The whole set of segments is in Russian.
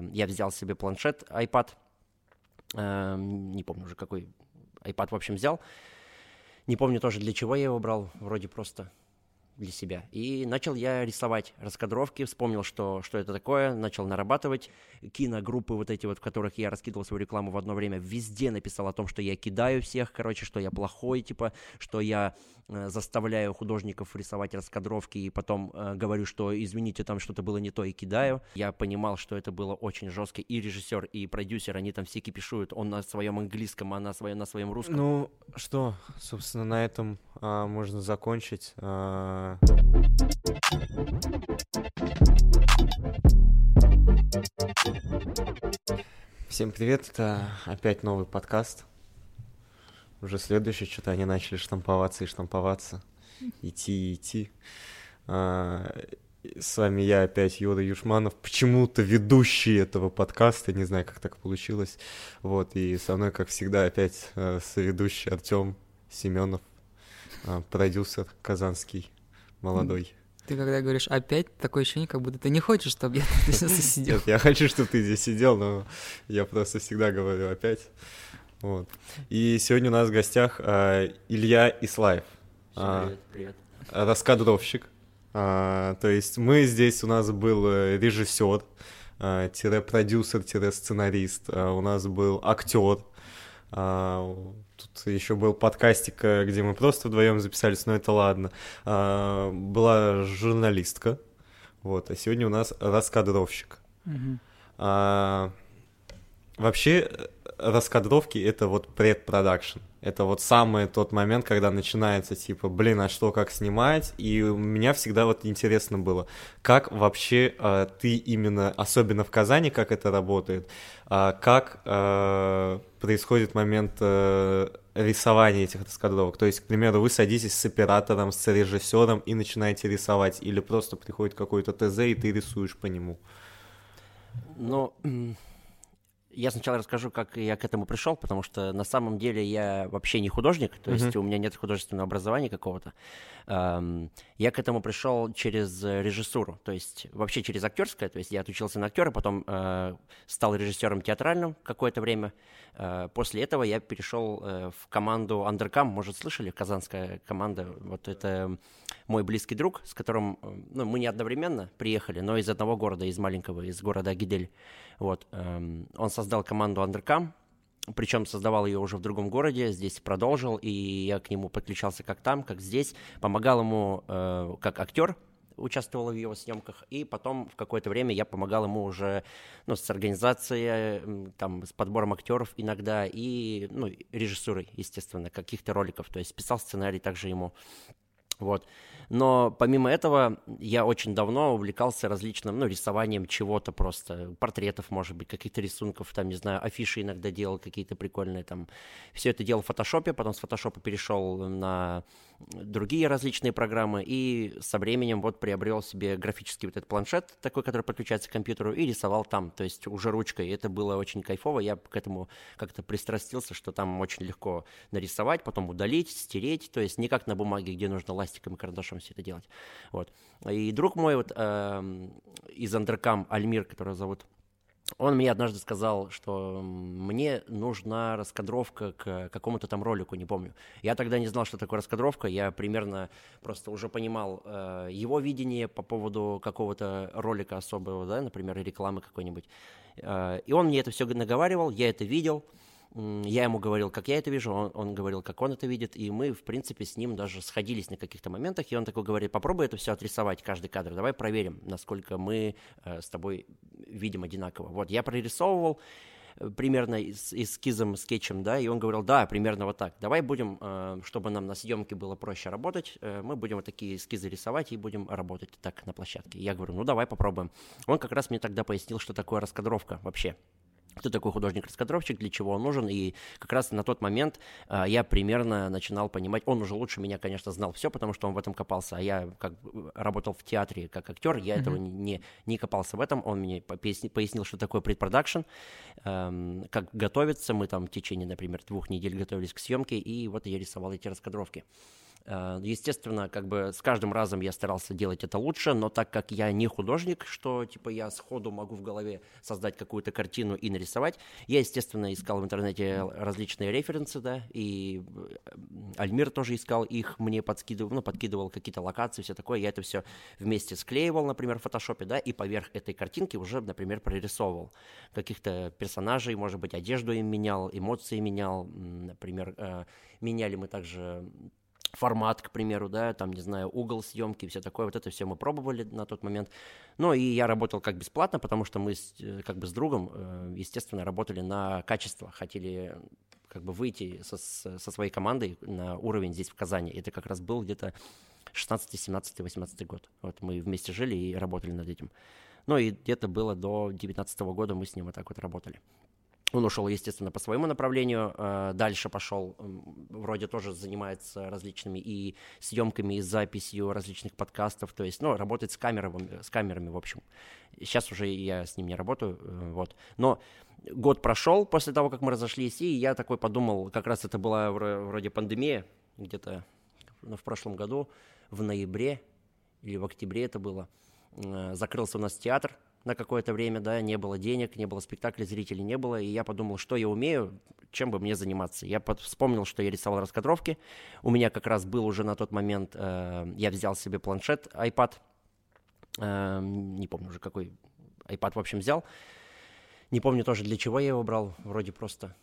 э, я взял себе планшет, iPad, э, не помню уже какой iPad, в общем, взял. Не помню тоже, для чего я его брал, вроде просто для себя. И начал я рисовать раскадровки, вспомнил, что, что это такое, начал нарабатывать. Киногруппы вот эти вот, в которых я раскидывал свою рекламу в одно время, везде написал о том, что я кидаю всех, короче, что я плохой, типа, что я э, заставляю художников рисовать раскадровки и потом э, говорю, что извините, там что-то было не то и кидаю. Я понимал, что это было очень жестко. И режиссер, и продюсер, они там все кипишуют. Он на своем английском, а на своем, на своем русском. Ну, что, собственно, на этом а, можно закончить. А... Всем привет, это опять новый подкаст. Уже следующий, что-то они начали штамповаться и штамповаться, идти и идти. А, с вами я опять, Юра Юшманов, почему-то ведущий этого подкаста, не знаю, как так получилось. Вот, и со мной, как всегда, опять э, соведущий Артем Семенов. А, продюсер казанский, молодой. Ты когда говоришь опять, такое ощущение, как будто ты не хочешь, чтобы я тут здесь сидел. Нет, я хочу, чтобы ты здесь сидел, но я просто всегда говорю опять. Вот. И сегодня у нас в гостях а, Илья Ислаев. А, привет, привет. Раскадровщик. А, то есть мы здесь, у нас был э, режиссер, тире продюсер, тире сценарист, а, у нас был актер, а, тут еще был подкастик, э, где мы просто вдвоем записались, но это ладно. А, была журналистка, вот, а сегодня у нас раскадровщик. Мгм. А, вообще, э, раскадровки — это вот предпродакшн. Это вот самый тот момент, когда начинается, типа, блин, а что, как снимать? И у меня всегда вот интересно было, как вообще э, ты именно, особенно в Казани, как это работает, а как э, происходит момент э, рисования этих раскадровок? То есть, к примеру, вы садитесь с оператором, с режиссером и начинаете рисовать, или просто приходит какой-то ТЗ, и ты рисуешь по нему? Ну, м, я сначала расскажу, как я к этому пришел, потому что на самом деле я вообще не художник, то есть у меня нет художественного образования какого-то. Эм, Я к этому пришел через режиссуру, то есть вообще через актерское, то есть я отучился на актера, потом э, стал режиссером театральным какое-то время. Э, После этого я перешел э, в команду Undercam, может, слышали, казанская команда, вот это мой близкий друг, с которым, э, ну, мы не одновременно приехали, но из одного города, из маленького, из города Агидель. Вот, эм, он создал команду Undercam, причем создавал ее уже в другом городе, здесь продолжил, и я к нему подключался как там, как здесь, помогал ему э, как актер, участвовал в его съемках, и потом в какое-то время я помогал ему уже ну, с организацией, там, с подбором актеров иногда, и ну, режиссурой, естественно, каких-то роликов, то есть писал сценарий также ему. Вот. Но помимо этого, я очень давно увлекался различным, ну, рисованием чего-то просто, портретов, может быть, каких-то рисунков, там, не знаю, афиши иногда делал какие-то прикольные, там. Все это делал в фотошопе, потом с фотошопа перешел на другие различные программы, и со временем вот приобрел себе графический вот этот планшет, такой, который подключается к компьютеру, и рисовал там, то есть уже ручкой. Это было очень кайфово, я к этому как-то пристрастился, что там очень легко нарисовать, потом удалить, стереть, то есть не как на бумаге, где нужно ластиком и карандашом все это делать. Вот. И друг мой вот эм, из Андеркам, Альмир, которого зовут, он мне однажды сказал, что мне нужна раскадровка к какому-то там ролику, не помню. Я тогда не знал, что такое раскадровка, я примерно просто уже понимал э, его видение по поводу какого-то ролика особого, да, например, рекламы какой-нибудь. Э, и он мне это все наговаривал, я это видел, М, Я ему говорил, как я это вижу, он, он говорил, как он это видит, и мы, в принципе, с ним даже сходились на каких-то моментах, и он такой говорит, попробуй это все отрисовать, каждый кадр, давай проверим, насколько мы э, с тобой видим одинаково. Вот, я прорисовывал э, примерно с эскизом, скетчем, да, и он говорил, да, примерно вот так, давай будем, э, чтобы нам на съемке было проще работать, э, мы будем вот такие эскизы рисовать и будем работать так на площадке. Я говорю, ну давай попробуем. Он как раз мне тогда пояснил, что такое раскадровка вообще кто такой художник-раскадровщик, для чего он нужен, и как раз на тот момент а, я примерно начинал понимать, он уже лучше меня, конечно, знал все, потому что он в этом копался, а я как бы работал в театре как актер, я этого не, не копался в этом, он мне поясни- пояснил, что такое предпродакшн, эм, как готовиться, мы там в течение, например, двух недель готовились к съемке, и вот я рисовал эти раскадровки. Э, естественно, как бы с каждым разом я старался делать это лучше, но так как я не художник, что типа я сходу могу в голове создать какую-то картину и нарисовать, я, естественно, искал в интернете различные референсы, да, и э, Альмир тоже искал их, мне подкидывал, ну, подкидывал какие-то локации, все такое, я это все вместе склеивал, например, в фотошопе, да, и поверх этой картинки уже, например, прорисовывал. Каких-то персонажей, может быть, одежду им менял, эмоции менял, например, э, меняли мы также формат, к примеру, да, там, не знаю, угол съемки все такое, вот это все мы пробовали на тот момент. Ну, и я работал как бесплатно, потому что мы с, э, как бы с другом, э, естественно, работали на качество, хотели как бы выйти со, со своей командой на уровень здесь в Казани. Это как раз был где-то 16, 17, 18 год. Вот мы вместе жили и работали над этим. Ну и где-то было до 19 года мы с ним вот так вот работали. Он ушел, естественно, по своему направлению, э, дальше пошел, вроде тоже занимается различными и съемками, и записью различных подкастов, то есть, ну, работает с камерами, с камерами, в общем. Сейчас уже я с ним не работаю, э, вот. Но год прошел после того, как мы разошлись, и я такой подумал, как раз это была вроде пандемия, где-то ну, в прошлом году, в ноябре или в октябре это было, э, закрылся у нас театр, на какое-то время, да, не было денег, не было спектаклей, зрителей не было, и я подумал, что я умею, чем бы мне заниматься. Я под, вспомнил, что я рисовал раскадровки, у меня как раз был уже на тот момент, э, я взял себе планшет, iPad, э, не помню уже какой iPad, в общем, взял, не помню тоже для чего я его брал, вроде просто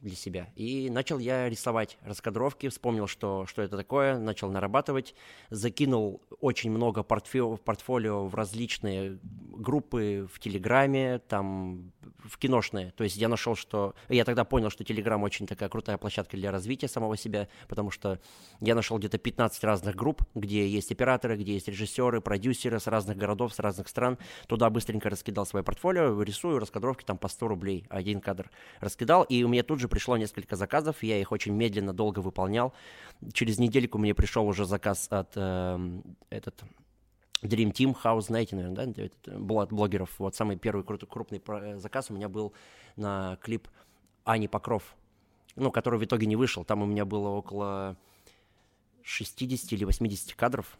для себя. И начал я рисовать раскадровки, вспомнил, что, что это такое, начал нарабатывать, закинул очень много портфолио, портфолио в различные группы в Телеграме, там в киношные. То есть я нашел, что... Я тогда понял, что Телеграм очень такая крутая площадка для развития самого себя, потому что я нашел где-то 15 разных групп, где есть операторы, где есть режиссеры, продюсеры с разных городов, с разных стран. Туда быстренько раскидал свое портфолио, рисую раскадровки там по 100 рублей один кадр. Раскидал, и у меня тут же пришло несколько заказов, я их очень медленно, долго выполнял. Через недельку мне пришел уже заказ от э, этот Dream Team House, знаете, наверное, да, от блогеров. Вот самый первый крутой, крупный э, заказ у меня был на клип Ани Покров, ну, который в итоге не вышел. Там у меня было около 60 или 80 кадров.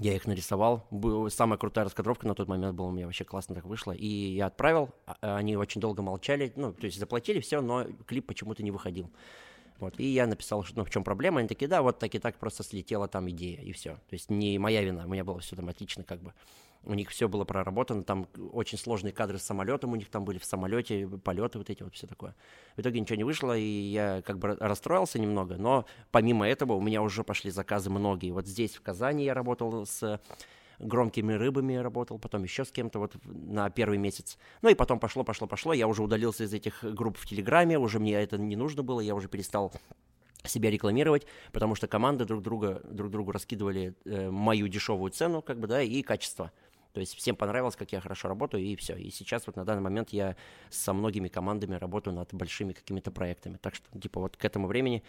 Я их нарисовал. Самая крутая раскадровка на тот момент была, у меня вообще классно так вышло. И я отправил, а, они очень долго молчали, ну, то есть заплатили все, но клип почему-то не выходил. Вот. И я написал, что, ну, в чем проблема. Они такие, да, вот так и так просто слетела там идея, и все. То есть не моя вина, у меня было все там отлично, как бы. У них все было проработано, там очень сложные кадры с самолетом у них там были в самолете, полеты вот эти вот, все такое. В итоге ничего не вышло, и я как бы расстроился немного, но помимо этого у меня уже пошли заказы многие. Вот здесь, в Казани, я работал с громкими рыбами работал, потом еще с кем-то вот на первый месяц. Ну и потом пошло, пошло, пошло. Я уже удалился из этих групп в Телеграме, уже мне это не нужно было, я уже перестал себя рекламировать, потому что команды друг друга друг другу раскидывали э, мою дешевую цену, как бы, да, и качество. То есть всем понравилось, как я хорошо работаю, и все. И сейчас вот на данный момент я со многими командами работаю над большими какими-то проектами. Так что, типа, вот к этому времени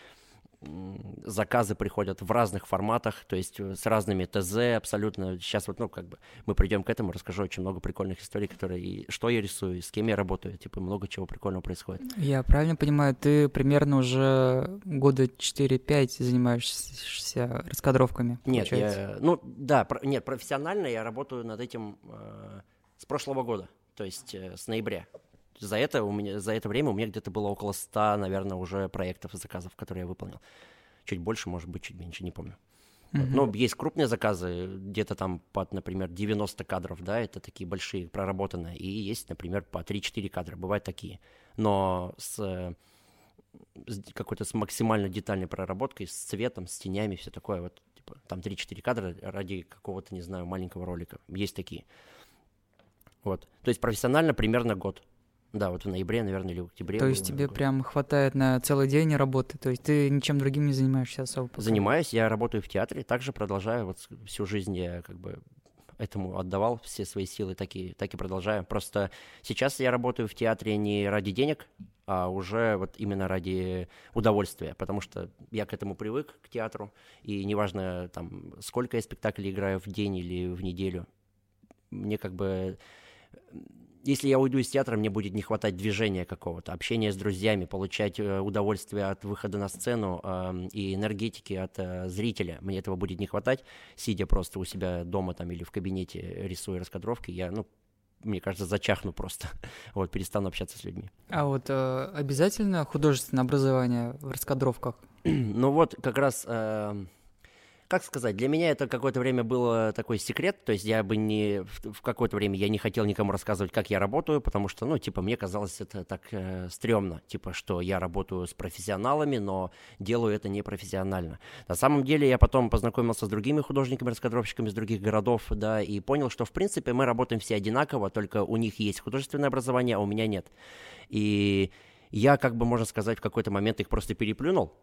заказы приходят в разных форматах, то есть э, с разными ТЗ абсолютно. Сейчас вот, ну, как бы мы придем к этому, расскажу очень много прикольных историй, которые, и что я рисую, и с кем я работаю, типа много чего прикольного происходит. Я правильно понимаю, ты примерно уже года 4-5 занимаешься раскадровками? Нет, я, ну, да, про, нет, профессионально я работаю над этим э, с прошлого года, то есть э, с ноября за это, у меня, за это время у меня где-то было около 100, наверное, уже проектов и заказов, которые я выполнил. Чуть больше, может быть, чуть меньше, не помню. Mm-hmm. Но есть крупные заказы, где-то там под, например, 90 кадров, да, это такие большие, проработанные. И есть, например, по 3-4 кадра, бывают такие. Но с, с какой-то с максимально детальной проработкой, с цветом, с тенями, все такое, вот, типа, там 3-4 кадра ради какого-то, не знаю, маленького ролика. Есть такие. Вот. То есть профессионально примерно год. Да, вот в ноябре, наверное, или в октябре. То есть тебе прям хватает на целый день работы? То есть ты ничем другим не занимаешься особо? Пока? Занимаюсь, я работаю в театре, также продолжаю, вот всю жизнь я как бы этому отдавал все свои силы, так и, так и продолжаю. Просто сейчас я работаю в театре не ради денег, а уже вот именно ради удовольствия, потому что я к этому привык, к театру, и неважно, там, сколько я спектаклей играю в день или в неделю, мне как бы если я уйду из театра, мне будет не хватать движения какого-то, общения с друзьями, получать э, удовольствие от выхода на сцену э, и энергетики от э, зрителя. Мне этого будет не хватать, сидя просто у себя дома там или в кабинете, рисуя раскадровки. Я, ну, мне кажется, зачахну просто. вот, перестану общаться с людьми. А вот э, обязательно художественное образование в раскадровках? ну вот, как раз... Э, как сказать, для меня это какое-то время было такой секрет, то есть я бы не, в, какое-то время я не хотел никому рассказывать, как я работаю, потому что, ну, типа, мне казалось это так э, стрёмно, типа, что я работаю с профессионалами, но делаю это непрофессионально. На самом деле я потом познакомился с другими художниками-раскадровщиками из других городов, да, и понял, что, в принципе, мы работаем все одинаково, только у них есть художественное образование, а у меня нет. И я, как бы, можно сказать, в какой-то момент их просто переплюнул,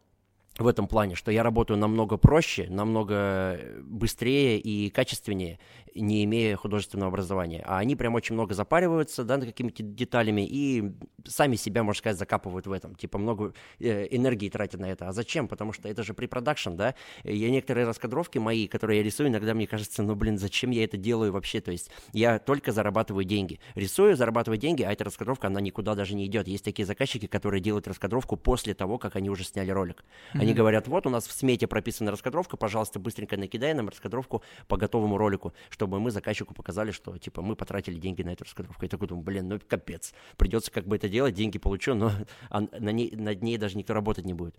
в этом плане, что я работаю намного проще, намного быстрее и качественнее, не имея художественного образования. А они прям очень много запариваются, да, над какими-то деталями и сами себя, можно сказать, закапывают в этом. Типа много э, энергии тратят на это. А зачем? Потому что это же препродакшн, да. Я некоторые раскадровки мои, которые я рисую, иногда мне кажется, ну, блин, зачем я это делаю вообще? То есть я только зарабатываю деньги. Рисую, зарабатываю деньги, а эта раскадровка, она никуда даже не идет. Есть такие заказчики, которые делают раскадровку после того, как они уже сняли ролик. Они говорят, вот у нас в смете прописана раскадровка, пожалуйста, быстренько накидай нам раскадровку по готовому ролику, чтобы мы заказчику показали, что, типа, мы потратили деньги на эту раскадровку. Я такой думаю, блин, ну капец, придется как бы это делать, деньги получу, но на ней, над ней даже никто работать не будет.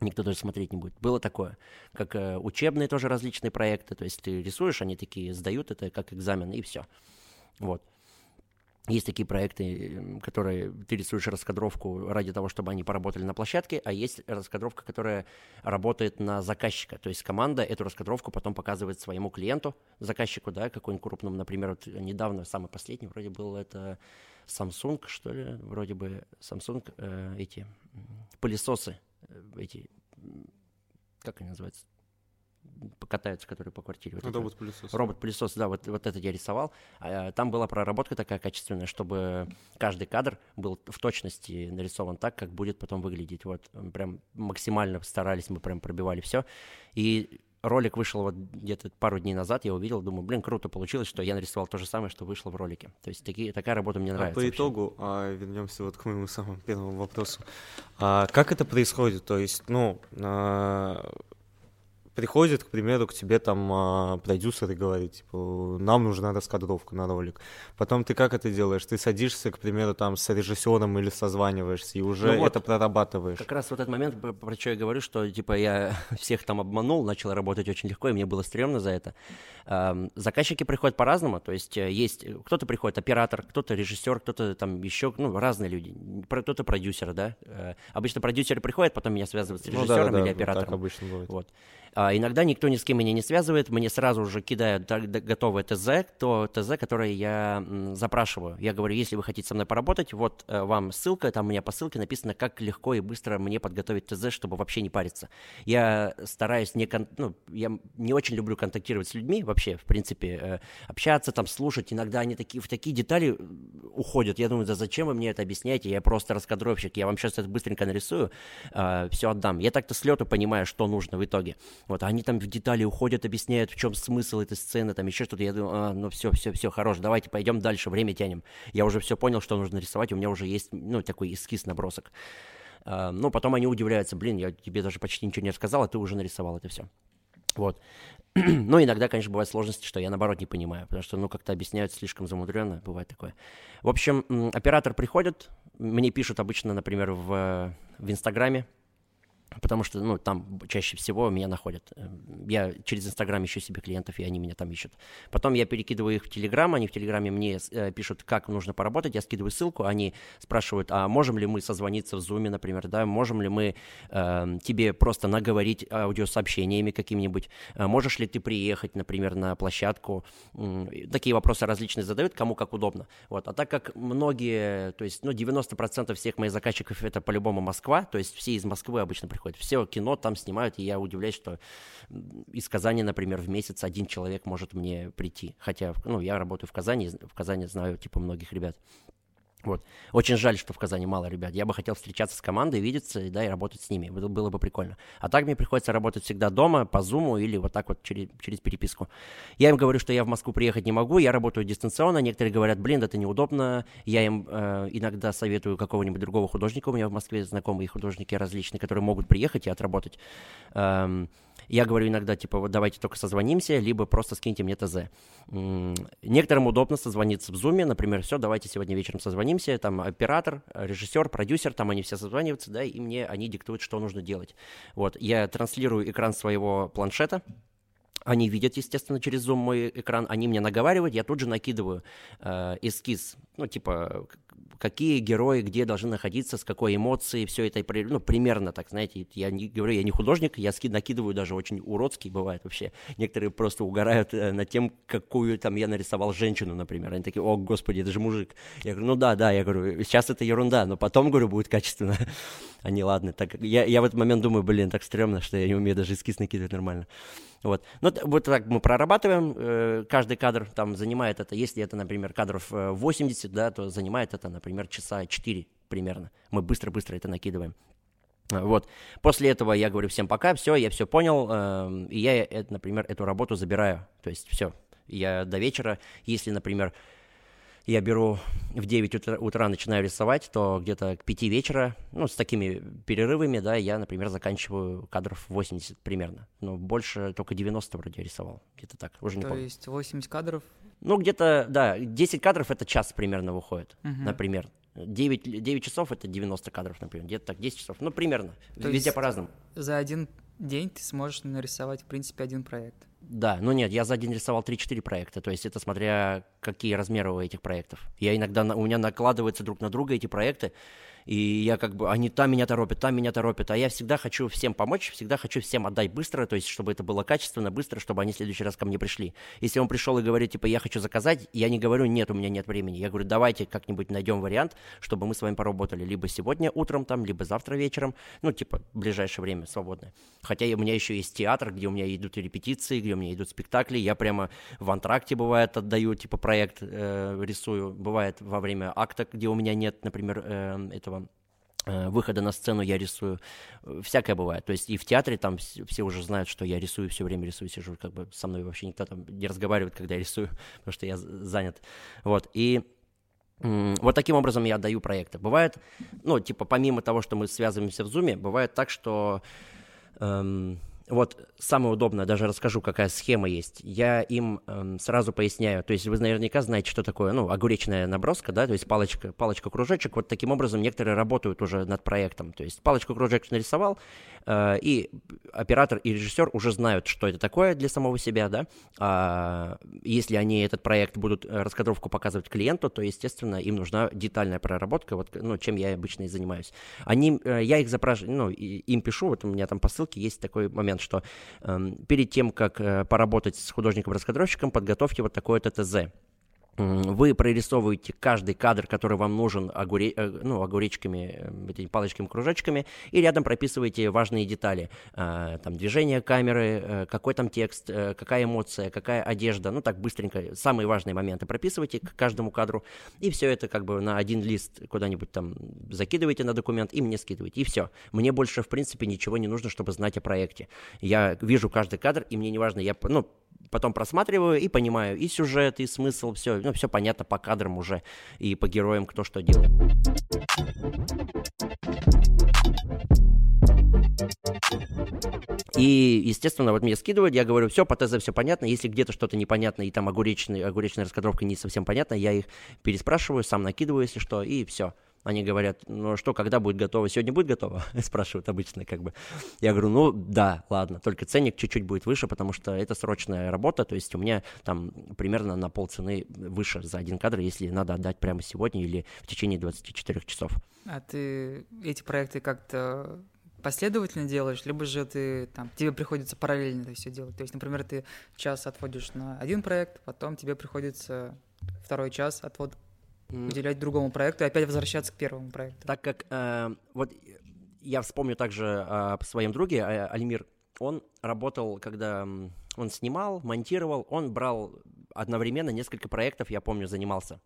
Никто даже смотреть не будет. Было такое. Как э, учебные тоже различные проекты. То есть ты рисуешь, они такие сдают это как экзамен, и все. Вот. Есть такие проекты, которые ты рисуешь раскадровку ради того, чтобы они поработали на площадке, а есть раскадровка, которая работает на заказчика. То есть команда эту раскадровку потом показывает своему клиенту, заказчику, да, какой-нибудь крупному, например, вот недавно, самый последний вроде был это Samsung, что ли, вроде бы Samsung, э, эти пылесосы, э, эти, как они называются, катаются, которые по квартире. Вот робот-пылесос. Робот-пылесос, да, вот, вот этот я рисовал. А, там была проработка такая качественная, чтобы каждый кадр был в точности нарисован так, как будет потом выглядеть. Вот прям максимально старались, мы прям пробивали все. И ролик вышел вот где-то пару дней назад, я увидел, думаю, блин, круто получилось, что я нарисовал то же самое, что вышло в ролике. То есть такие, такая работа мне нравится. А по итогу, а, вернемся вот к моему самому первому вопросу. А, как это происходит? То есть, ну, а, приходит, к примеру, к тебе там а, продюсер и говорит, типа, нам нужна раскадровка на ролик. Потом ты как это делаешь? Ты садишься, к примеру, там с режиссером или созваниваешься и уже ну вот, это прорабатываешь. Как раз вот этот момент, про что я говорю, что типа я всех там обманул, начал работать очень легко, и мне было стрёмно за это. Заказчики приходят по-разному, то есть э, есть кто-то приходит оператор, кто-то режиссер, кто-то там еще, ну, разные люди, кто-то продюсер, да. Э, обычно продюсеры приходят, потом меня связывают с режиссером ну, да, да, или оператором. Так обычно бывает. Вот. А иногда никто ни с кем меня не связывает, мне сразу же кидают готовое ТЗ, то ТЗ, которое я запрашиваю. Я говорю, если вы хотите со мной поработать, вот э, вам ссылка, там у меня по ссылке написано, как легко и быстро мне подготовить ТЗ, чтобы вообще не париться. Я стараюсь не, кон... ну, я не очень люблю контактировать с людьми вообще, в принципе, э, общаться, там, слушать. Иногда они такие, в такие детали уходят. Я думаю, да зачем вы мне это объясняете? Я просто раскадровщик, я вам сейчас это быстренько нарисую, э, все отдам. Я так-то с лету понимаю, что нужно в итоге. Вот, они там в детали уходят, объясняют, в чем смысл этой сцены, там еще что-то. Я думаю, а, ну все, все, все, хорош, давайте пойдем дальше, время тянем. Я уже все понял, что нужно рисовать, у меня уже есть, ну, такой эскиз, набросок. А, ну, потом они удивляются, блин, я тебе даже почти ничего не рассказал, а ты уже нарисовал это все. Вот. Но иногда, конечно, бывают сложности, что я наоборот не понимаю, потому что, ну, как-то объясняют слишком замудренно, бывает такое. В общем, оператор приходит, мне пишут обычно, например, в, в Инстаграме, Потому что, ну, там чаще всего меня находят. Эм, я через Инстаграм ищу себе клиентов, и они меня там ищут. Потом я перекидываю их в Телеграм, они в Телеграме мне э, пишут, как нужно поработать, я скидываю ссылку, они спрашивают, а можем ли мы созвониться в Зуме, например, да, можем ли мы э, тебе просто наговорить аудиосообщениями какими-нибудь, э, можешь ли ты приехать, например, на площадку. Такие вопросы различные задают, кому как удобно. Вот. А так как многие, то есть, ну, 90% всех моих заказчиков это по-любому Москва, то есть все из Москвы обычно приходят. Все кино там снимают, и я удивляюсь, что из Казани, например, в месяц один человек может мне прийти. Хотя, ну, я работаю в Казани, в Казани знаю, типа, многих ребят. Вот. Очень жаль, что в Казани мало ребят. Я бы хотел встречаться с командой, видеться, да, и работать с ними. Это было бы прикольно. А так мне приходится работать всегда дома, по зуму или вот так вот через, через переписку. Я им говорю, что я в Москву приехать не могу, я работаю дистанционно. Некоторые говорят, блин, это неудобно. Я им э, иногда советую какого-нибудь другого художника. У меня в Москве знакомые художники различные, которые могут приехать и отработать. Эм, я говорю иногда, типа, вот давайте только созвонимся, либо просто скиньте мне ТЗ. Некоторым удобно созвониться в Зуме, например, все, давайте сегодня вечером созвонимся, там оператор, режиссер, продюсер, там они все созваниваются, да, и мне они диктуют, что нужно делать. Вот, я транслирую экран своего планшета, они видят, естественно, через Zoom мой экран, они мне наговаривают, я тут же накидываю э, эскиз, ну, типа, какие герои где должны находиться, с какой эмоцией, все это, ну, примерно так, знаете, я не говорю, я не художник, я ски накидываю даже очень уродский, бывает вообще. Некоторые просто угорают э, над тем, какую там я нарисовал женщину, например. Они такие, о, господи, это же мужик. Я говорю, ну да, да, я говорю, сейчас это ерунда, но потом, говорю, будет качественно. Они, ладно, так, я, я в этот момент думаю, блин, так стрёмно, что я не умею даже эскиз накидывать нормально. Вот. Ну, вот так мы прорабатываем, э, каждый кадр там занимает это, если это, например, кадров 80, э, да, то занимает это, например, часа 4 примерно. Мы быстро-быстро это накидываем. Э, вот. После этого я говорю всем пока, все, я все понял, э, и я, например, эту работу забираю. То есть все, я до вечера, если, например, я беру в 9 утра, утра начинаю рисовать, то где-то к 5 вечера, ну, с такими перерывами, да, я, например, заканчиваю кадров 80 примерно. Но больше только 90 вроде рисовал, где-то так, уже не то помню. То есть 80 кадров? Ну, где-то, да, 10 кадров это час примерно выходит, uh-huh. например. 9, 9 часов это 90 кадров, например, где-то так, 10 часов, ну, примерно, то везде по-разному. За один день ты сможешь нарисовать, в принципе, один проект. Да, ну нет, я за день рисовал 3-4 проекта, то есть это смотря какие размеры у этих проектов. Я иногда, у меня накладываются друг на друга эти проекты, и я как бы, они там меня торопят, там меня торопят, а я всегда хочу всем помочь, всегда хочу всем отдать быстро, то есть чтобы это было качественно, быстро, чтобы они в следующий раз ко мне пришли. Если он пришел и говорит, типа, я хочу заказать, я не говорю, нет, у меня нет времени. Я говорю, давайте как-нибудь найдем вариант, чтобы мы с вами поработали либо сегодня утром там, либо завтра вечером, ну, типа, в ближайшее время свободное. Хотя у меня еще есть театр, где у меня идут репетиции, где у меня идут спектакли, я прямо в антракте, бывает, отдаю, типа, проект э, рисую, бывает во время акта, где у меня нет, например, э, этого выхода на сцену я рисую. Всякое бывает. То есть и в театре там все уже знают, что я рисую, все время рисую, сижу, как бы со мной вообще никто там не разговаривает, когда я рисую, потому что я занят. Вот. И вот таким образом я отдаю проекты. Бывает, ну, типа, помимо того, что мы связываемся в Zoom, бывает так, что эм, вот самое удобное, даже расскажу, какая схема есть. Я им эм, сразу поясняю. То есть вы наверняка знаете, что такое, ну, огуречная наброска, да, то есть палочка, палочка-кружочек. Вот таким образом некоторые работают уже над проектом. То есть палочку-кружочек нарисовал, э, и оператор и режиссер уже знают, что это такое для самого себя, да. А если они этот проект будут э, раскадровку показывать клиенту, то, естественно, им нужна детальная проработка, вот, ну, чем я обычно и занимаюсь. Они, э, я их запрашиваю, ну, им пишу, вот у меня там по ссылке есть такой момент, момент, что э, перед тем, как э, поработать с художником-раскадровщиком, подготовьте вот такое-то ТЗ вы прорисовываете каждый кадр, который вам нужен огуре... Э, ну, огуречками, э, этими палочками-кружочками, и рядом прописываете важные детали. Э, там движение камеры, какой там текст, какая эмоция, какая одежда. Ну, так быстренько, самые важные моменты прописывайте к каждому кадру. И все это как бы на один лист куда-нибудь там закидываете на документ и мне скидываете. И все. Мне больше, в принципе, ничего не нужно, чтобы знать о проекте. Я вижу каждый кадр, и мне не важно, я, ну, потом просматриваю и понимаю и сюжет, и смысл, все, ну, все понятно по кадрам уже и по героям, кто что делает. И, естественно, вот мне скидывают, я говорю, все, по ТЗ все понятно, если где-то что-то непонятно, и там огуречный, огуречная раскадровка не совсем понятна, я их переспрашиваю, сам накидываю, если что, и все. Они говорят, ну а что, когда будет готово? Сегодня будет готово? Спрашивают обычно как бы. Я говорю, ну да, ладно, только ценник чуть-чуть будет выше, потому что это срочная работа, то есть у меня там примерно на полцены выше за один кадр, если надо отдать прямо сегодня или в течение 24 часов. А ты эти проекты как-то последовательно делаешь, либо же ты там тебе приходится параллельно это все делать. То есть, например, ты час отводишь на один проект, потом тебе приходится второй час отвод уделять другому проекту и опять возвращаться к первому проекту. Так как э, вот я вспомню также о своем друге э, Альмир. Он работал, когда он снимал, монтировал, он брал одновременно несколько проектов, я помню, занимался.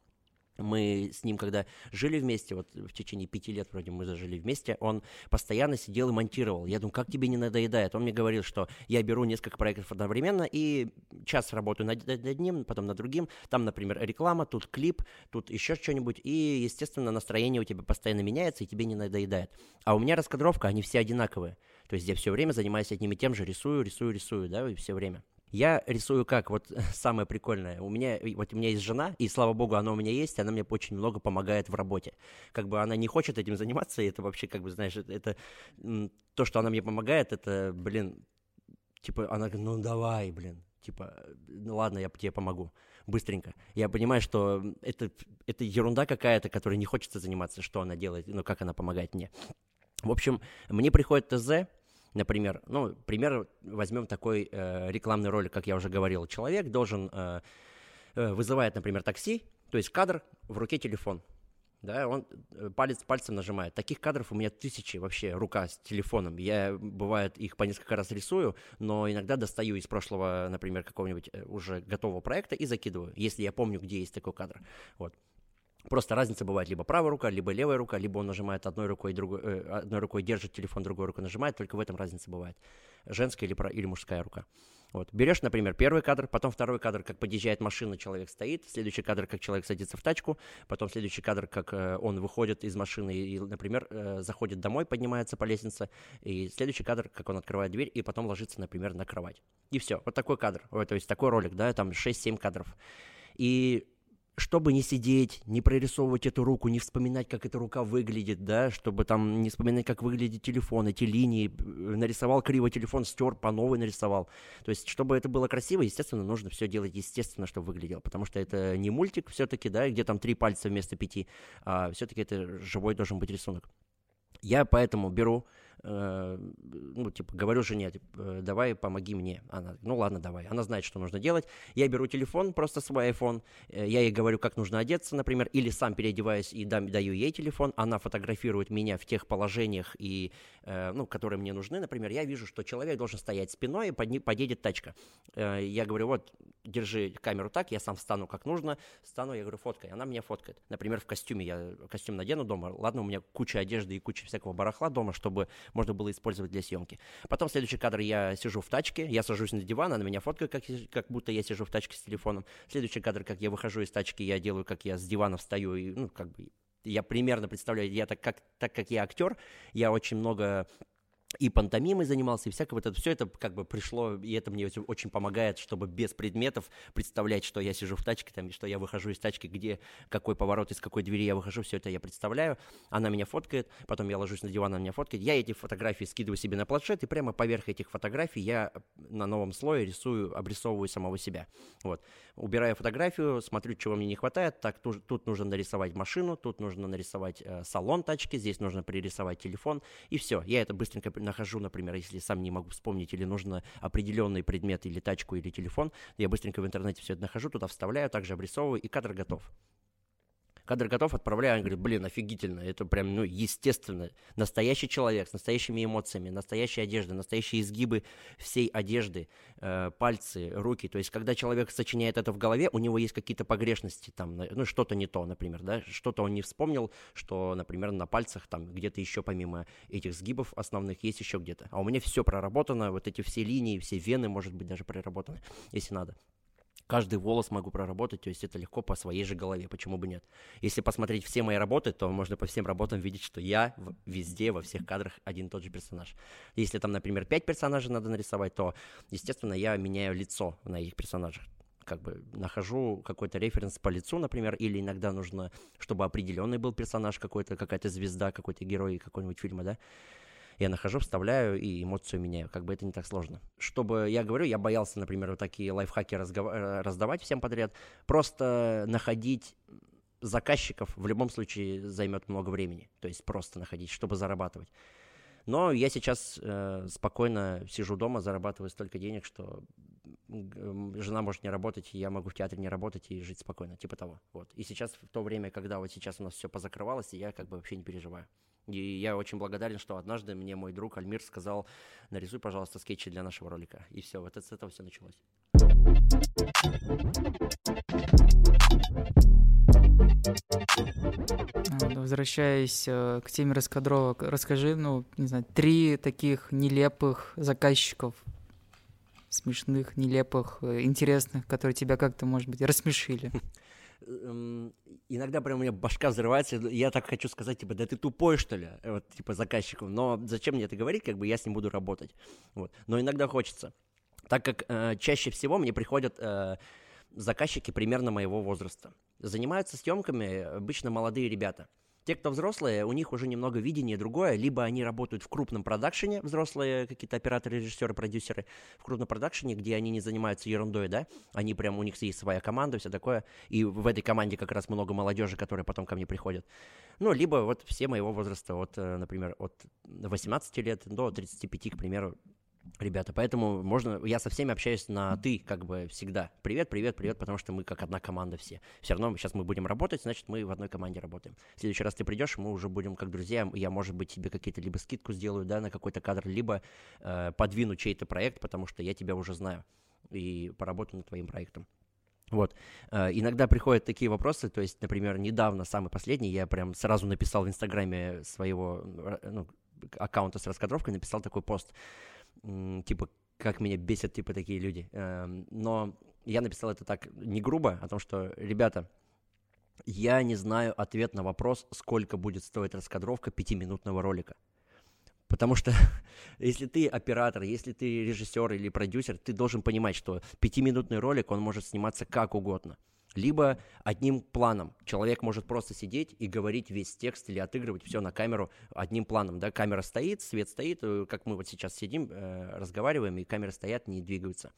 Мы с ним, когда жили вместе, вот в течение пяти лет вроде мы зажили вместе, он постоянно сидел и монтировал. Я думаю, как тебе не надоедает? Он мне говорил, что я беру несколько проектов одновременно и час работаю над одним, потом над другим. Там, например, реклама, тут клип, тут еще что-нибудь. И, естественно, настроение у тебя постоянно меняется, и тебе не надоедает. А у меня раскадровка, они все одинаковые. То есть я все время занимаюсь одним и тем же, рисую, рисую, рисую, да, и все время. Я рисую как, вот самое прикольное, у меня, вот у меня есть жена, и слава богу, она у меня есть, она мне очень много помогает в работе. Как бы она не хочет этим заниматься, и это вообще, как бы, знаешь, это, то, что она мне помогает, это, блин, типа, она говорит, ну давай, блин, типа, ну ладно, я тебе помогу, быстренько. Я понимаю, что это, это ерунда какая-то, которой не хочется заниматься, что она делает, ну, как она помогает мне. В общем, мне приходит ТЗ, Например, ну, пример возьмем такой э, рекламный ролик, как я уже говорил. Человек должен э, э, вызывает, например, такси, то есть кадр в руке телефон. Да, он э, палец пальцем нажимает. Таких кадров у меня тысячи вообще, рука с телефоном. Я, бывает, их по несколько раз рисую, но иногда достаю из прошлого, например, какого-нибудь э, уже готового проекта и закидываю, если я помню, где есть такой кадр. Вот. Просто разница бывает либо правая рука, либо левая рука, либо он нажимает одной рукой, другой, э, одной рукой держит телефон, другой рукой нажимает, только в этом разница бывает. Женская или, или мужская рука. Вот. Берешь, например, первый кадр, потом второй кадр, как подъезжает машина, человек стоит, следующий кадр, как человек садится в тачку, потом следующий кадр, как э, он выходит из машины и, например, э, заходит домой, поднимается по лестнице, и следующий кадр, как он открывает дверь и потом ложится, например, на кровать. И все, вот такой кадр, то есть такой ролик, да, там 6-7 кадров. И чтобы не сидеть, не прорисовывать эту руку, не вспоминать, как эта рука выглядит, да, чтобы там не вспоминать, как выглядит телефон, эти линии, нарисовал криво телефон, стер, по новой нарисовал. То есть, чтобы это было красиво, естественно, нужно все делать естественно, чтобы выглядело, потому что это не мультик все-таки, да, где там три пальца вместо пяти, а все-таки это живой должен быть рисунок. Я поэтому беру Э, ну, типа, говорю жене, типа, «Э, давай помоги мне. Она, ну ладно, давай. Она знает, что нужно делать. Я беру телефон, просто свой iPhone, э, я ей говорю, как нужно одеться, например, или сам переодеваюсь и дам, даю ей телефон, она фотографирует меня в тех положениях, и, ну, которые мне нужны, например, я вижу, что человек должен стоять спиной, и под, подъедет тачка. Я говорю, вот, держи камеру так, я сам встану как нужно, стану, я говорю, фоткай. Она меня фоткает. Например, в костюме, я костюм надену дома, ладно, у меня куча одежды и куча всякого барахла дома, чтобы можно было использовать для съемки. Потом следующий кадр я сижу в тачке, я сажусь на диван, она меня фоткает, как, как будто я сижу в тачке с телефоном. Следующий кадр, как я выхожу из тачки, я делаю, как я с дивана встаю, и, ну, как бы я примерно представляю, я так как, так как я актер, я очень много и пантомимой занимался, и всякое вот это все это как бы пришло, и это мне очень помогает, чтобы без предметов представлять, что я сижу в тачке, там, что я выхожу из тачки, где, какой поворот, из какой двери я выхожу, все это я представляю. Она меня фоткает, потом я ложусь на диван, она меня фоткает. Я эти фотографии скидываю себе на планшет, и прямо поверх этих фотографий я на новом слое рисую, обрисовываю самого себя. Вот. Убираю фотографию, смотрю, чего мне не хватает. Так, тут, тут нужно нарисовать машину, тут нужно нарисовать э, салон тачки, здесь нужно пририсовать телефон, и все. Я это быстренько нахожу, например, если сам не могу вспомнить, или нужно определенный предмет, или тачку, или телефон, я быстренько в интернете все это нахожу, туда вставляю, также обрисовываю, и кадр готов. Кадр готов, отправляю, он говорит, блин, офигительно, это прям, ну, естественно, настоящий человек с настоящими эмоциями, настоящая одежда, настоящие изгибы всей одежды, э, пальцы, руки, то есть, когда человек сочиняет это в голове, у него есть какие-то погрешности, там, ну, что-то не то, например, да, что-то он не вспомнил, что, например, на пальцах, там, где-то еще помимо этих сгибов основных есть еще где-то, а у меня все проработано, вот эти все линии, все вены, может быть, даже проработаны, если надо каждый волос могу проработать, то есть это легко по своей же голове, почему бы нет. Если посмотреть все мои работы, то можно по всем работам видеть, что я везде, во всех кадрах один и тот же персонаж. Если там, например, пять персонажей надо нарисовать, то, естественно, я меняю лицо на этих персонажах как бы нахожу какой-то референс по лицу, например, или иногда нужно, чтобы определенный был персонаж какой-то, какая-то звезда, какой-то герой какого-нибудь фильма, да, я нахожу, вставляю и эмоцию меняю. Как бы это не так сложно. Чтобы, я говорю, я боялся, например, вот такие лайфхаки. Э, раздавать всем подряд. Просто находить заказчиков в любом случае займет много времени. То есть просто находить, чтобы зарабатывать. Но я сейчас э, спокойно сижу дома, зарабатываю столько денег, что жена может не работать, я могу в театре не работать и жить спокойно, типа того. Вот. И сейчас в то время, когда вот сейчас у нас все позакрывалось, я как бы вообще не переживаю. И я очень благодарен, что однажды мне мой друг Альмир сказал, нарисуй, пожалуйста, скетчи для нашего ролика. И все, вот с этого все началось. А, возвращаясь э, к теме раскадровок, расскажи, ну, не знаю, три таких нелепых заказчиков, смешных, нелепых, э, интересных, которые тебя как-то, может быть, рассмешили. Эм, иногда прям у меня башка взрывается, я так хочу сказать, типа, да ты тупой, что ли, вот, типа, заказчику, но зачем мне это говорить, как бы я с ним буду работать, вот, но иногда хочется, так как э, чаще всего мне приходят э, заказчики примерно моего возраста, занимаются съемками обычно молодые ребята, те, кто взрослые, у них уже немного видение другое, либо они работают в крупном продакшене, взрослые какие-то операторы, режиссеры, продюсеры, в крупном продакшене, где они не занимаются ерундой, да, они прям, у них есть своя команда, все такое, и в этой команде как раз много молодежи, которая потом ко мне приходит. Ну, либо вот все моего возраста, от, э, например, от 18 лет до 35, к примеру, ребята. Поэтому можно, я со всеми общаюсь на ты, как бы всегда. Привет, привет, привет, потому что мы как одна команда все. Все равно сейчас мы будем работать, значит, мы в одной команде работаем. В следующий раз ты придешь, мы уже будем как друзья. Я, может быть, тебе какие-то либо скидку сделаю, да, на какой-то кадр, либо э, подвину чей-то проект, потому что я тебя уже знаю и поработаю над твоим проектом. Вот. Э, иногда приходят такие вопросы, то есть, например, недавно, самый последний, я прям сразу написал в Инстаграме своего ну, аккаунта с раскадровкой, написал такой пост типа, как меня бесят, типа, такие люди. Эм, но я написал это так не грубо, о том, что, ребята, я не знаю ответ на вопрос, сколько будет стоить раскадровка пятиминутного ролика. Потому что если ты оператор, если ты режиссер или продюсер, ты должен понимать, что пятиминутный ролик, он может сниматься как угодно – либо одним планом. Человек может просто сидеть и говорить весь текст или отыгрывать все на камеру одним планом. Да? Камера стоит, свет стоит, э, как мы вот сейчас сидим, э, разговариваем, и камеры стоят, не двигаются.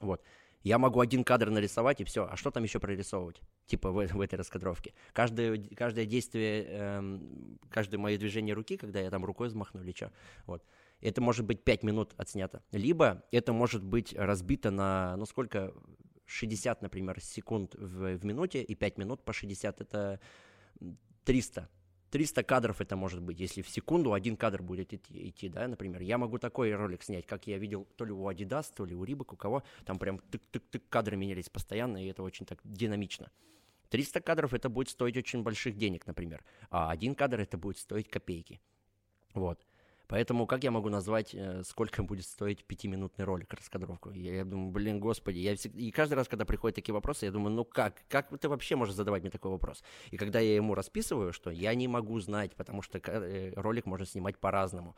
Вот. Я могу один кадр нарисовать, и все. А что там еще прорисовывать? Типа в, в этой раскадровке. Каждое, каждое действие, эм, каждое мое движение руки, когда я там рукой взмахну или что, вот, это может быть 5 минут отснято. Либо это может быть разбито на, ну сколько, 60, например, секунд в, в минуте и 5 минут по 60 это 300. 300 кадров это может быть, если в секунду один кадр будет идти, идти, да, например. Я могу такой ролик снять, как я видел то ли у Adidas, то ли у Reebok, у кого, там прям тык-тык-тык кадры менялись постоянно, и это очень так динамично. 300 кадров это будет стоить очень больших денег, например, а один кадр это будет стоить копейки. Вот. Поэтому как я могу назвать, э, сколько будет стоить пятиминутный ролик, раскадровку? Я, я думаю, блин, господи, я всегда... и каждый раз, когда приходят такие вопросы, я думаю, ну как, как ты вообще можешь задавать мне такой вопрос? И когда я ему расписываю, что я не могу знать, потому что э, ролик можно снимать по-разному.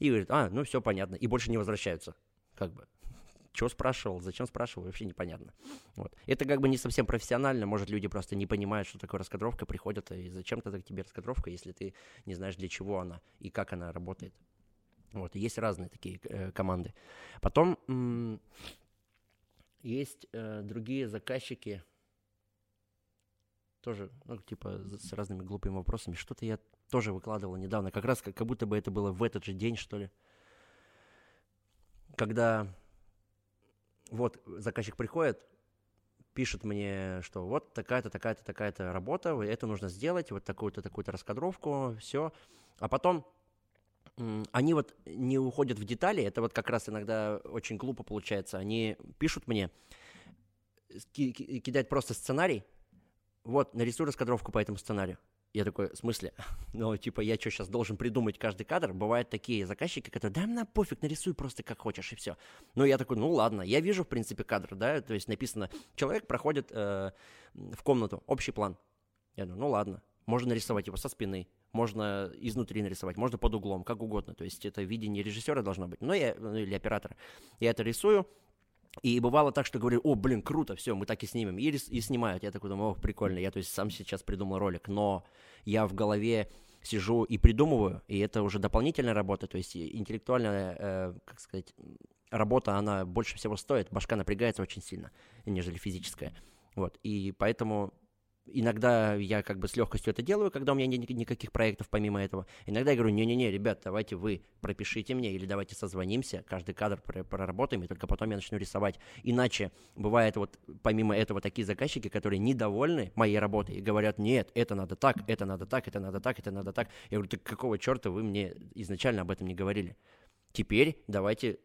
И говорит, а, ну все понятно, и больше не возвращаются. Как бы, чего спрашивал, зачем спрашивал, вообще непонятно. Вот. Это как бы не совсем профессионально, может, люди просто не понимают, что такое раскадровка, приходят, и зачем тогда к тебе раскадровка, если ты не знаешь, для чего она и как она работает. Вот, есть разные такие э, команды. Потом м- есть э, другие заказчики, тоже, ну, типа, с разными глупыми вопросами. Что-то я тоже выкладывал недавно, как раз как, как будто бы это было в этот же день, что ли. Когда вот заказчик приходит, пишет мне, что вот такая-то, такая-то, такая-то работа, это нужно сделать, вот такую-то, такую-то раскадровку, все. А потом они вот не уходят в детали, это вот как раз иногда очень глупо получается. Они пишут мне, кидают просто сценарий, вот, нарисуй раскадровку по этому сценарию. Я такой, в смысле? Ну, типа, я что, сейчас должен придумать каждый кадр? Бывают такие заказчики, которые, да, на пофиг, нарисуй просто как хочешь, и все. Ну, я такой, ну, ладно, я вижу, в принципе, кадр, да, то есть написано, человек проходит э, в комнату, общий план. Я думаю, ну, ладно, можно нарисовать его со спины, можно изнутри нарисовать, можно под углом, как угодно. То есть это видение режиссера должно быть. Но я, ну, или оператора. Я это рисую, и бывало так, что говорю, о, блин, круто, все, мы так и снимем. И, и снимают. Я такой думаю, о, прикольно, я то есть сам сейчас придумал ролик. Но я в голове сижу и придумываю, и это уже дополнительная работа, то есть интеллектуальная, э, как сказать, работа, она больше всего стоит, башка напрягается очень сильно, нежели физическая. Вот, и поэтому Иногда я как бы с легкостью это делаю, когда у меня нет никаких проектов помимо этого. Иногда я говорю, не-не-не, ребят, давайте вы пропишите мне или давайте созвонимся, каждый кадр проработаем, и только потом я начну рисовать. Иначе бывает вот помимо этого такие заказчики, которые недовольны моей работой и говорят, нет, это надо так, это надо так, это надо так, это надо так. Я говорю, так какого черта вы мне изначально об этом не говорили? Теперь давайте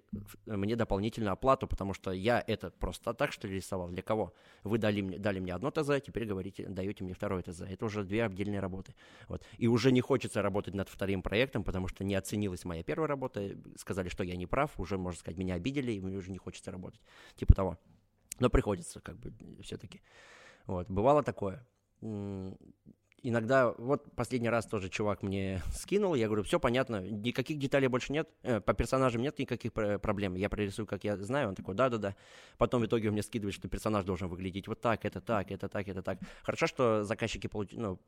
мне дополнительную оплату, потому что я это просто так, что ли, рисовал. Для кого? Вы дали мне, дали мне одно ТЗ, теперь говорите, даете мне второе ТЗ. Это уже две отдельные работы. Вот. И уже не хочется работать над вторым проектом, потому что не оценилась моя первая работа, сказали, что я не прав, уже, можно сказать, меня обидели, и мне уже не хочется работать. Типа того. Но приходится, как бы, все-таки. Вот. Бывало такое иногда, вот последний раз тоже чувак мне скинул, я говорю, все понятно, никаких деталей больше нет, э, по персонажам нет никаких проблем, я прорисую, как я знаю, он такой, да-да-да. Потом в итоге он мне скидывает, что персонаж должен выглядеть вот так, это так, это так, это так. Хорошо, что заказчики получ... ну,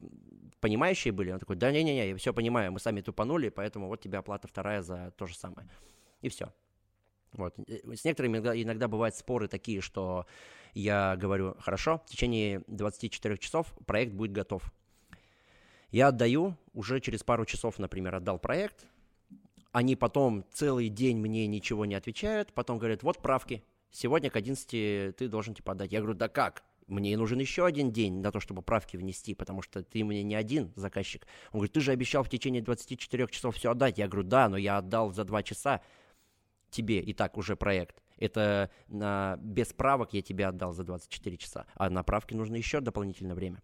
понимающие были, он такой, да не-не-не, я все понимаю, мы сами тупанули, поэтому вот тебе оплата вторая за то же самое. И все. Вот. Э, с некоторыми иногда, бывают споры такие, что я говорю, хорошо, в течение 24 часов проект будет готов. Я отдаю, уже через пару часов, например, отдал проект, они потом целый день мне ничего не отвечают, потом говорят, вот правки, сегодня к 11 ты должен типа отдать. Я говорю, да как? Мне нужен еще один день на то, чтобы правки внести, потому что ты мне не один заказчик. Он говорит, ты же обещал в течение 24 часов все отдать. Я говорю, да, но я отдал за 2 часа тебе и так уже проект. Это на, без правок я тебе отдал за 24 часа, а на правки нужно еще дополнительное время.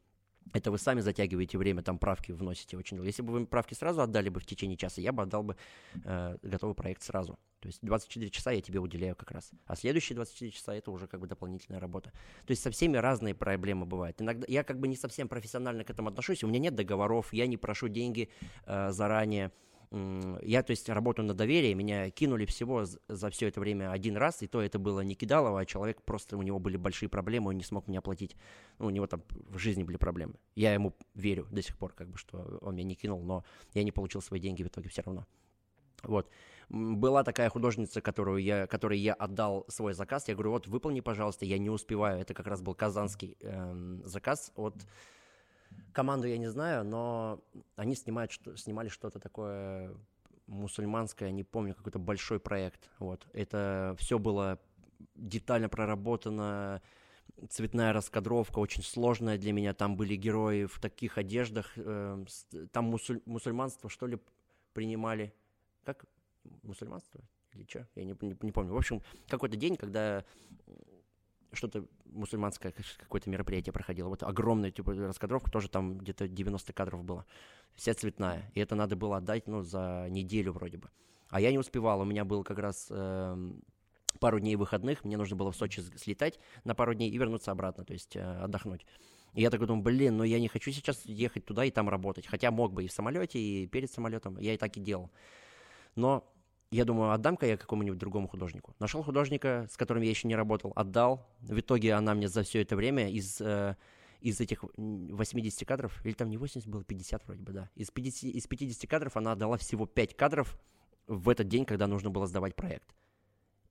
Это вы сами затягиваете время, там правки вносите очень. Если бы вы правки сразу отдали бы в течение часа, я бы отдал бы э, готовый проект сразу. То есть 24 часа я тебе уделяю как раз. А следующие 24 часа это уже как бы дополнительная работа. То есть со всеми разные проблемы бывают. Иногда я как бы не совсем профессионально к этому отношусь. У меня нет договоров, я не прошу деньги э, заранее. Я, то есть, работаю на доверие, меня кинули всего за все это время один раз, и то это было не кидалово, а человек просто, у него были большие проблемы, он не смог мне оплатить. Ну, у него там в жизни были проблемы. Я ему верю до сих пор, как бы, что он меня не кинул, но я не получил свои деньги в итоге все равно. Вот. Была такая художница, которую я, которой я отдал свой заказ. Я говорю, вот, выполни, пожалуйста, я не успеваю. Это как раз был казанский эм, заказ от Команду я не знаю, но они снимают, что, снимали что-то такое мусульманское, не помню, какой-то большой проект. Вот. Это все было детально проработано, цветная раскадровка очень сложная для меня. Там были герои в таких одеждах. Э, там мусуль, мусульманство, что ли, принимали. Как? Мусульманство? Или что? Я не, не, не помню. В общем, какой-то день, когда что-то мусульманское какое-то мероприятие проходило. Вот огромная типа раскадровка, тоже там где-то 90 кадров было. Вся цветная. И это надо было отдать, ну, за неделю вроде бы. А я не успевал. У меня был как раз э, пару дней выходных. Мне нужно было в Сочи слетать на пару дней и вернуться обратно, то есть э, отдохнуть. И я такой думаю, блин, но я не хочу сейчас ехать туда и там работать. Хотя мог бы и в самолете, и перед самолетом. Я и так и делал. Но я думаю, отдам-ка я какому-нибудь другому художнику. Нашел художника, с которым я еще не работал, отдал. В итоге она мне за все это время из, э, из этих 80 кадров, или там не 80 было, 50 вроде бы, да. Из 50, из 50 кадров она отдала всего 5 кадров в этот день, когда нужно было сдавать проект.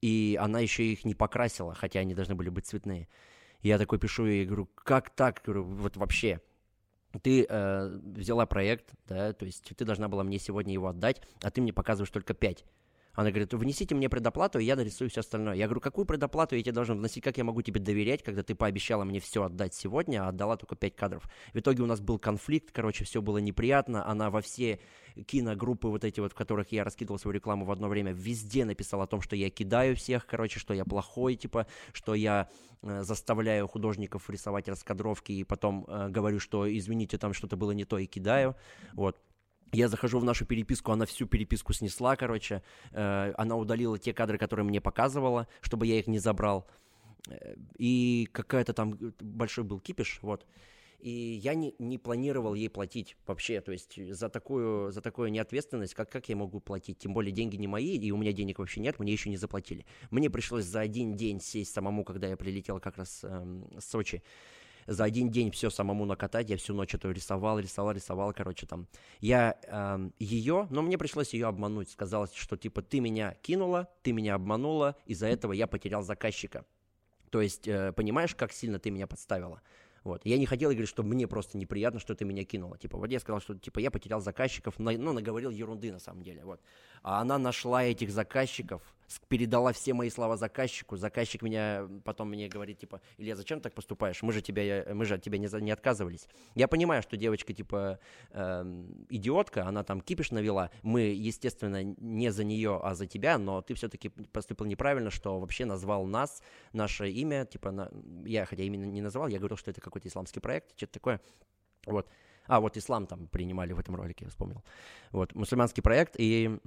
И она еще их не покрасила, хотя они должны были быть цветные. Я такой пишу ей, говорю, как так? Говорю, вот вообще ты э, взяла проект, да, то есть ты должна была мне сегодня его отдать, а ты мне показываешь только 5. Она говорит, внесите мне предоплату, и я нарисую все остальное. Я говорю, какую предоплату я тебе должен вносить, как я могу тебе доверять, когда ты пообещала мне все отдать сегодня, а отдала только 5 кадров. В итоге у нас был конфликт, короче, все было неприятно. Она во все киногруппы вот эти вот, в которых я раскидывал свою рекламу в одно время, везде написала о том, что я кидаю всех, короче, что я плохой, типа, что я э, заставляю художников рисовать раскадровки и потом э, говорю, что извините, там что-то было не то и кидаю. Вот. Я захожу в нашу переписку, она всю переписку снесла, короче. Э, она удалила те кадры, которые мне показывала, чтобы я их не забрал. Э, и какая-то там большой был кипиш, вот. И я не, не планировал ей платить вообще, то есть за такую, за такую неответственность, как, как я могу платить? Тем более деньги не мои, и у меня денег вообще нет, мне еще не заплатили. Мне пришлось за один день сесть самому, когда я прилетел как раз эм, с Сочи, за один день все самому накатать, я всю ночь это рисовал, рисовал, рисовал, короче, там. Я э, ее, но мне пришлось ее обмануть, сказала, что типа ты меня кинула, ты меня обманула, из-за этого я потерял заказчика. То есть, э, понимаешь, как сильно ты меня подставила? Вот. Я не хотел, и говорю, что мне просто неприятно, что ты меня кинула. Типа, вот я сказал, что типа я потерял заказчиков, на, ну, наговорил ерунды на самом деле. Вот. А она нашла этих заказчиков, передала все мои слова заказчику. Заказчик меня потом мне говорит, типа, Илья, зачем ты так поступаешь? Мы же, тебя, мы же от тебя не, не отказывались. Я понимаю, что девочка, типа, э, идиотка, она там кипиш навела. Мы, естественно, не за нее, а за тебя, но ты все-таки поступил неправильно, что вообще назвал нас, наше имя, типа, на, я хотя именно не назвал, я говорил, что это какой-то исламский проект, что-то такое. Вот. А, вот ислам там принимали в этом ролике, я вспомнил. Вот, мусульманский проект, и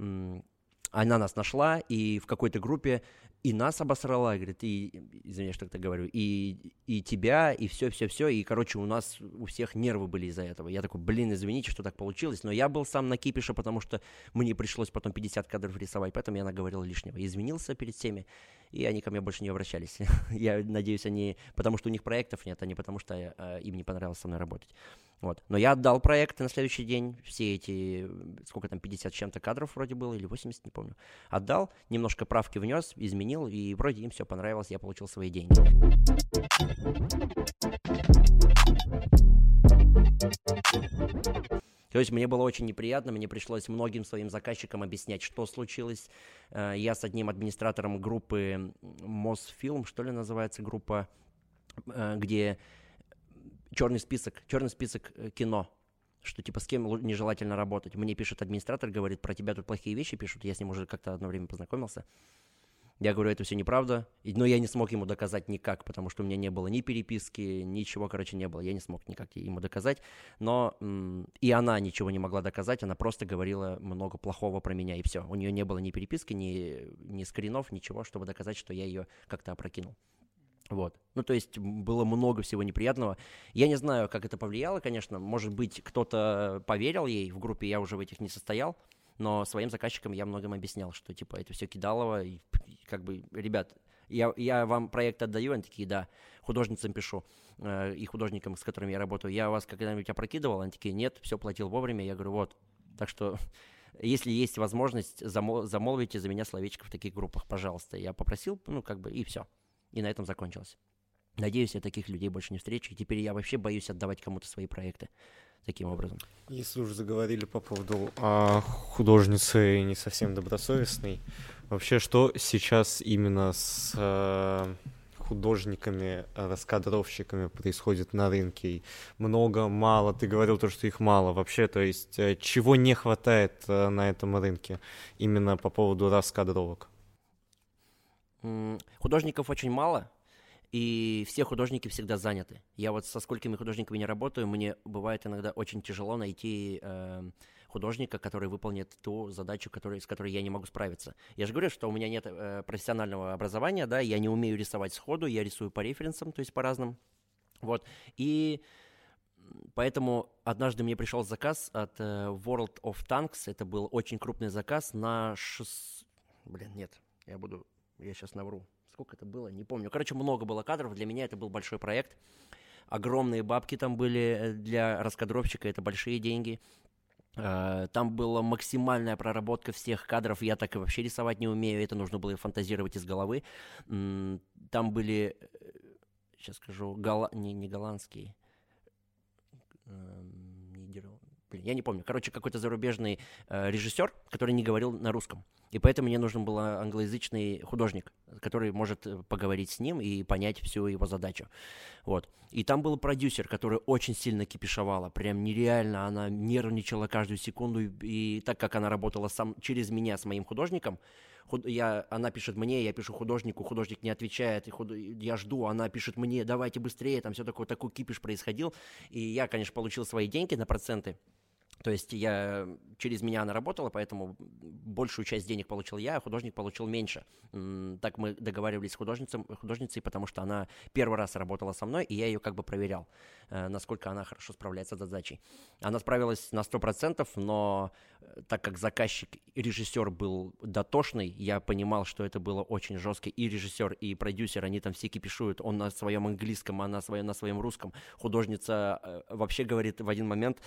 она нас нашла, и в какой-то группе и нас обосрала, говорит, и, извини, что так говорю, и, и тебя, и все-все-все, и, короче, у нас у всех нервы были из-за этого. Я такой, блин, извините, что так получилось, но я был сам на кипише, потому что мне пришлось потом 50 кадров рисовать, поэтому я наговорил лишнего. Извинился перед всеми, и они ко мне больше не обращались. я надеюсь, они, потому что у них проектов нет, а не потому что э, им не понравилось со мной работать. Вот. Но я отдал проекты на следующий день, все эти, сколько там, 50 чем-то кадров вроде было, или 80, не помню. Отдал, немножко правки внес, изменил, и вроде им все понравилось, я получил свои деньги. То есть мне было очень неприятно, мне пришлось многим своим заказчикам объяснять, что случилось. Э, я с одним администратором группы Мосфилм, что ли называется группа, э, где черный список, черный список э, кино, что типа с кем нежелательно работать. Мне пишет администратор, говорит, про тебя тут плохие вещи пишут, я с ним уже как-то одно время познакомился. Я говорю, это все неправда, но я не смог ему доказать никак, потому что у меня не было ни переписки, ничего, короче, не было. Я не смог никак ему доказать, но и она ничего не могла доказать, она просто говорила много плохого про меня, и все. У нее не было ни переписки, ни, ни скринов, ничего, чтобы доказать, что я ее как-то опрокинул. Вот. Ну, то есть было много всего неприятного. Я не знаю, как это повлияло, конечно. Может быть, кто-то поверил ей в группе, я уже в этих не состоял. Но своим заказчикам я многим объяснял, что, типа, это все кидалово. И, как бы, ребят, я, я вам проект отдаю, они такие, да, художницам пишу э, и художникам, с которыми я работаю. Я вас когда-нибудь опрокидывал? Они такие, нет, все платил вовремя. Я говорю, вот. Так что если есть возможность, замол- замолвите за меня словечко в таких группах, пожалуйста. Я попросил, ну, как бы, и все. И на этом закончилось. Надеюсь, я таких людей больше не встречу. И теперь я вообще боюсь отдавать кому-то свои проекты таким образом. Если уже заговорили по поводу а, художницы не совсем добросовестной, вообще что сейчас именно с а, художниками, раскадровщиками происходит на рынке? Много, мало? Ты говорил то, что их мало. Вообще, то есть, э, чего не хватает э, на этом рынке именно по поводу раскадровок? Художников очень мало, и все художники всегда заняты. Я вот со сколькими художниками не работаю, мне бывает иногда очень тяжело найти э, художника, который выполнит ту задачу, который, с которой я не могу справиться. Я же говорю, что у меня нет э, профессионального образования, да, я не умею рисовать сходу, я рисую по референсам, то есть по разным. Вот. И поэтому однажды мне пришел заказ от э, World of Tanks, это был очень крупный заказ на 6... Блин, нет, я буду я сейчас навру. Сколько это было? Не помню. Короче, много было кадров. Для меня это был большой проект. Огромные бабки там были э, для раскадровщика. Это большие деньги. Э, там была максимальная проработка всех кадров. Я так и вообще рисовать не умею. Это нужно было фантазировать из головы. Там были, сейчас э, скажу, гол... не, не голландские, блин, я не помню, короче, какой-то зарубежный э, режиссер, который не говорил на русском. И поэтому мне нужен был англоязычный художник, который может э, поговорить с ним и понять всю его задачу. Вот. И там был продюсер, который очень сильно кипишевала, прям нереально, она нервничала каждую секунду, и так как она работала сам, через меня с моим художником, худ, я, она пишет мне, я пишу художнику, художник не отвечает, и худ, я жду, она пишет мне, давайте быстрее, там все такое, такой кипиш происходил, и я, конечно, получил свои деньги на проценты, то есть я через меня она работала, поэтому большую часть денег получил я, а художник получил меньше. Так мы договаривались с художницей, художницей, потому что она первый раз работала со мной, и я ее как бы проверял, насколько она хорошо справляется с задачей. Она справилась на 100%, но э, так как заказчик и режиссер был дотошный, я понимал, что это было очень жестко. И режиссер, и продюсер, они там все кипишуют. Он на своем английском, она на своем русском. Художница э, вообще говорит в один момент,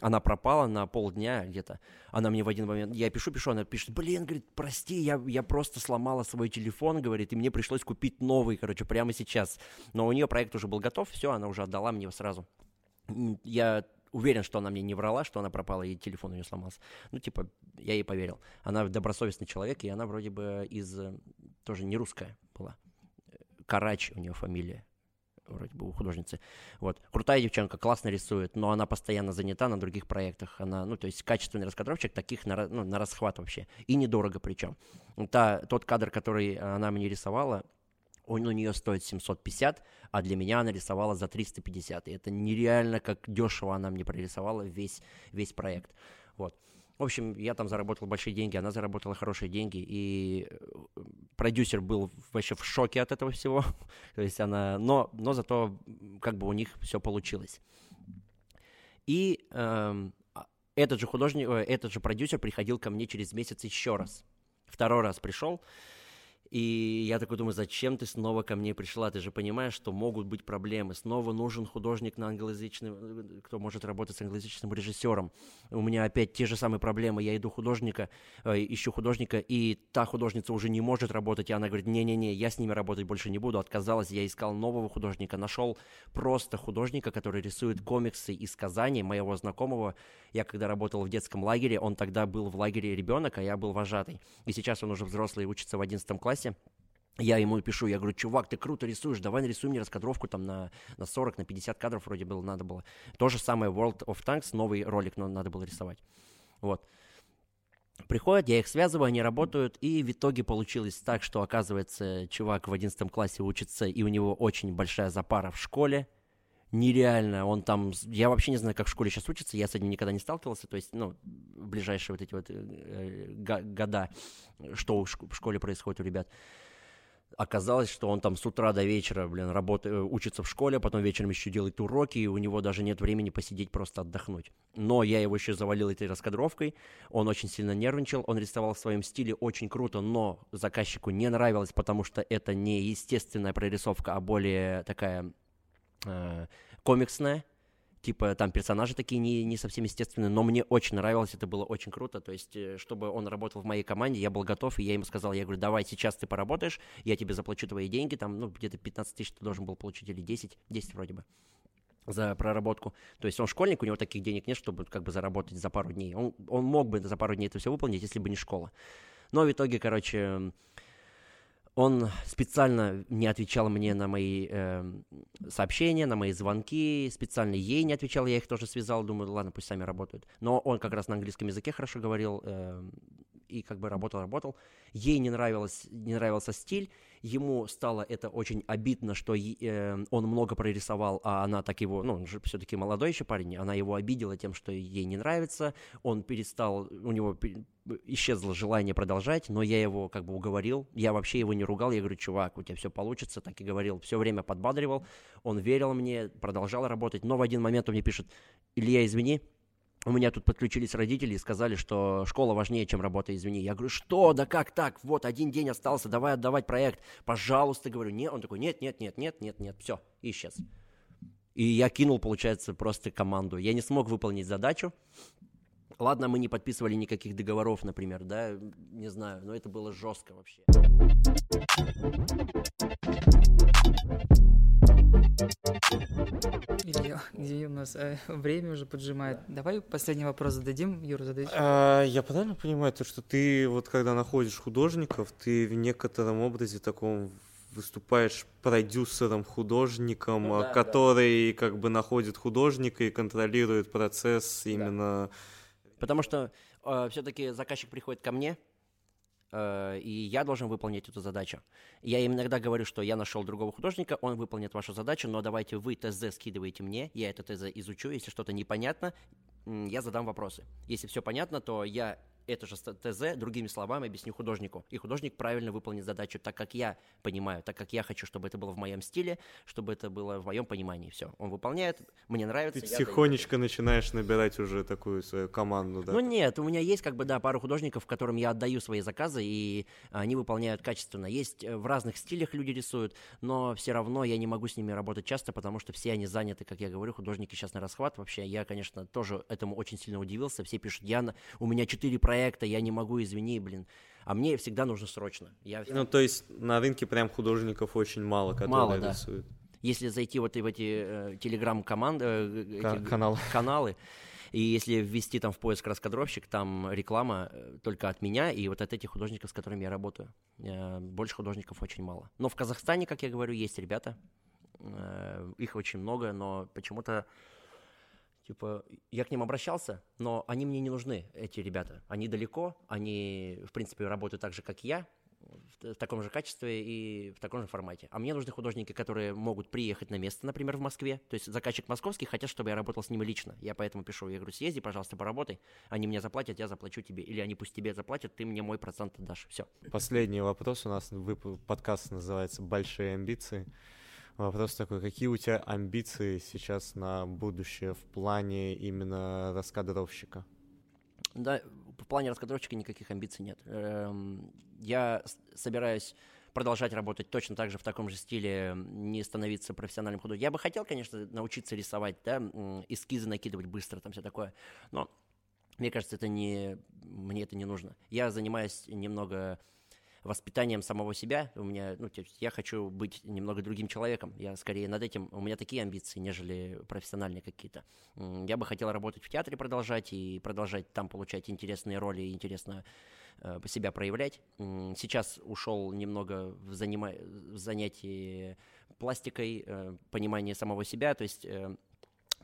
она пропала на полдня, где-то. Она мне в один момент, я пишу, пишу, она пишет, блин, говорит, прости, я, я просто сломала свой телефон, говорит, и мне пришлось купить новый, короче, прямо сейчас. Но у нее проект уже был готов, все, она уже отдала мне сразу. Я уверен, что она мне не врала, что она пропала, и телефон у нее сломался. Ну, типа, я ей поверил. Она добросовестный человек, и она вроде бы из... Э, тоже не русская была. Карач у нее фамилия вроде бы у художницы. Вот. Крутая девчонка, классно рисует, но она постоянно занята на других проектах. Она, ну, то есть качественный раскадровщик, таких на, ну, на расхват вообще. И недорого причем. Та, тот кадр, который она мне рисовала, он у нее стоит 750, а для меня она рисовала за 350. И это нереально, как дешево она мне прорисовала весь, весь проект. Вот. В общем, я там заработал большие деньги, она заработала хорошие деньги, и э, продюсер был вообще в шоке от этого всего. То есть она, но, но зато как бы у них все получилось. И эм, а, этот же художник, э, этот же продюсер приходил ко мне через месяц еще раз. Второй раз пришел, и я такой думаю, зачем ты снова ко мне пришла? Ты же понимаешь, что могут быть проблемы. Снова нужен художник на англоязычный, кто может работать с англоязычным режиссером. У меня опять те же самые проблемы. Я иду художника, э, ищу художника, и та художница уже не может работать, и она говорит, не-не-не, я с ними работать больше не буду. Отказалась, я искал нового художника, нашел просто художника, который рисует комиксы из Казани, моего знакомого. Я когда работал в детском лагере, он тогда был в лагере ребенок, а я был вожатый. И сейчас он уже взрослый, учится в 11 классе классе, я ему пишу, я говорю, чувак, ты круто рисуешь, давай нарисуй мне раскадровку там на, на 40, на 50 кадров вроде было, надо было. То же самое World of Tanks, новый ролик но надо было рисовать. Вот. Приходят, я их связываю, они работают, и в итоге получилось так, что, оказывается, чувак в 11 классе учится, и у него очень большая запара в школе, нереально, он там, я вообще не знаю, как в школе сейчас учится, я с этим никогда не сталкивался, то есть, ну, ближайшие вот эти вот э, года, что в школе происходит у ребят. Оказалось, что он там с утра до вечера, блин, работает, э, учится в школе, а потом вечером еще делает уроки, и у него даже нет времени посидеть, просто отдохнуть. Но я его еще завалил этой раскадровкой, он очень сильно нервничал, он рисовал в своем стиле очень круто, но заказчику не нравилось, потому что это не естественная прорисовка, а более такая э, комиксная, типа там персонажи такие не, не совсем естественные, но мне очень нравилось, это было очень круто, то есть, э, чтобы он работал в моей команде, я был готов, и я ему сказал, я говорю, давай сейчас ты поработаешь, я тебе заплачу твои деньги, там, ну, где-то 15 тысяч ты должен был получить, или 10, 10 вроде бы за проработку. То есть он школьник, у него таких денег нет, чтобы как бы заработать за пару дней. Он, он мог бы за пару дней это все выполнить, если бы не школа. Но в итоге, короче, он специально не отвечал мне на мои э, сообщения, на мои звонки, специально ей не отвечал, я их тоже связал, думаю, ладно, пусть сами работают. Но он как раз на английском языке хорошо говорил э, и как бы работал, работал. Ей не, нравилось, не нравился стиль, ему стало это очень обидно, что э, он много прорисовал, а она так его, ну, он же все-таки молодой еще парень, она его обидела тем, что ей не нравится, он перестал, у него исчезло желание продолжать, но я его как бы уговорил, я вообще его не ругал, я говорю, чувак, у тебя все получится, так и говорил, все время подбадривал, он верил мне, продолжал работать, но в один момент он мне пишет, Илья, извини, у меня тут подключились родители и сказали, что школа важнее, чем работа, извини. Я говорю, что, да как так? Вот один день остался, давай отдавать проект. Пожалуйста, говорю, нет. Он такой, нет, нет, нет, нет, нет, нет, все, исчез. И я кинул, получается, просто команду. Я не смог выполнить задачу. Ладно, мы не подписывали никаких договоров, например, да, не знаю, но это было жестко вообще. Илья, где у нас э, время уже поджимает. Давай последний вопрос зададим. Юра, задай. А, я правильно понимаю, то, что ты вот когда находишь художников, ты в некотором образе таком выступаешь продюсером, художником, ну, да, который да. как бы находит художника и контролирует процесс именно... Да Потому что э, все-таки заказчик приходит ко мне, и я должен выполнить эту задачу. Я им иногда говорю, что я нашел другого художника, он выполнит вашу задачу, но давайте вы ТЗ скидываете мне, я это ТЗ изучу, если что-то непонятно, я задам вопросы. Если все понятно, то я это же ТЗ, другими словами объясню художнику. И художник правильно выполнит задачу так, как я понимаю, так, как я хочу, чтобы это было в моем стиле, чтобы это было в моем понимании. Все, он выполняет, мне нравится. Ты тихонечко даю. начинаешь набирать уже такую свою команду, да? Ну нет, у меня есть как бы, да, пару художников, которым я отдаю свои заказы, и они выполняют качественно. Есть э, в разных стилях люди рисуют, но все равно я не могу с ними работать часто, потому что все они заняты, как я говорю, художники сейчас на расхват вообще. Я, конечно, тоже этому очень сильно удивился. Все пишут, я, у меня четыре проекта, я не могу, извини, блин. А мне всегда нужно срочно. Я... Ну, то есть на рынке прям художников очень мало, которые мало, да. рисуют. Если зайти вот в эти э, телеграм-команды, э, эти каналы. каналы, и если ввести там в поиск раскадровщик, там реклама э, только от меня и вот от этих художников, с которыми я работаю. Э, больше художников очень мало. Но в Казахстане, как я говорю, есть ребята. Э, их очень много, но почему-то Типа, я к ним обращался, но они мне не нужны, эти ребята. Они далеко, они, в принципе, работают так же, как я, в таком же качестве и в таком же формате. А мне нужны художники, которые могут приехать на место, например, в Москве. То есть заказчик московский хотят, чтобы я работал с ними лично. Я поэтому пишу, я говорю, съезди, пожалуйста, поработай. Они мне заплатят, я заплачу тебе. Или они пусть тебе заплатят, ты мне мой процент отдашь. Все. Последний вопрос у нас. Подкаст называется «Большие амбиции». Вопрос такой, какие у тебя амбиции сейчас на будущее в плане именно раскадровщика? Да, в плане раскадровщика никаких амбиций нет. Эм, я собираюсь продолжать работать точно так же в таком же стиле, не становиться профессиональным художником. Я бы хотел, конечно, научиться рисовать, да, эскизы накидывать быстро, там все такое, но мне кажется, это не, мне это не нужно. Я занимаюсь немного воспитанием самого себя. У меня, ну, я хочу быть немного другим человеком. Я скорее над этим, у меня такие амбиции, нежели профессиональные какие-то. Я бы хотел работать в театре продолжать и продолжать там получать интересные роли интересно э, себя проявлять. Сейчас ушел немного в, занима... в занятии пластикой, э, понимание самого себя, то есть э,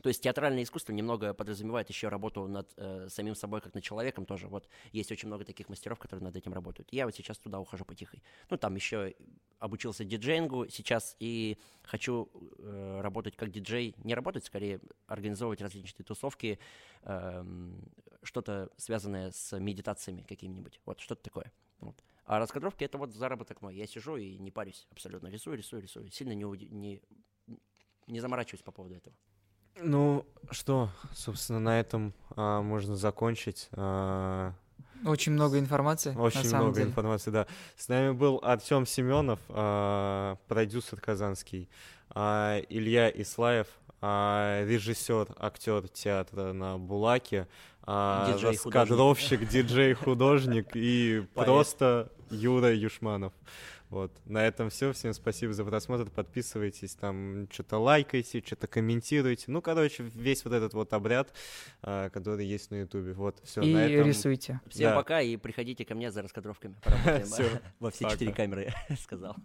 то есть театральное искусство немного подразумевает еще работу над э, самим собой, как над человеком тоже. Вот есть очень много таких мастеров, которые над этим работают. Я вот сейчас туда ухожу потихой. Ну, там еще обучился диджеингу сейчас и хочу э, работать как диджей. Не работать, скорее организовывать различные тусовки, э, что-то связанное с медитациями какими-нибудь. Вот, что-то такое. Вот. А раскадровки — это вот заработок мой. Я сижу и не парюсь абсолютно. Рисую, рисую, рисую. Сильно не, не, не заморачиваюсь по поводу этого. Ну что, собственно, на этом а, можно закончить. А... Очень много информации. Очень много деле. информации, да. С нами был Артем Семенов, а, продюсер казанский, а, Илья Ислаев, а, режиссер, актер театра на Булаке, а, раскадровщик, диджей-художник и просто Юра Юшманов. Вот. На этом все. Всем спасибо за просмотр. Подписывайтесь, там что-то лайкайте, что-то комментируйте. Ну, короче, весь вот этот вот обряд, а, который есть на Ютубе. Вот, все. И на этом... рисуйте. Всем да. пока и приходите ко мне за раскадровками. Все. Во все четыре камеры, сказал.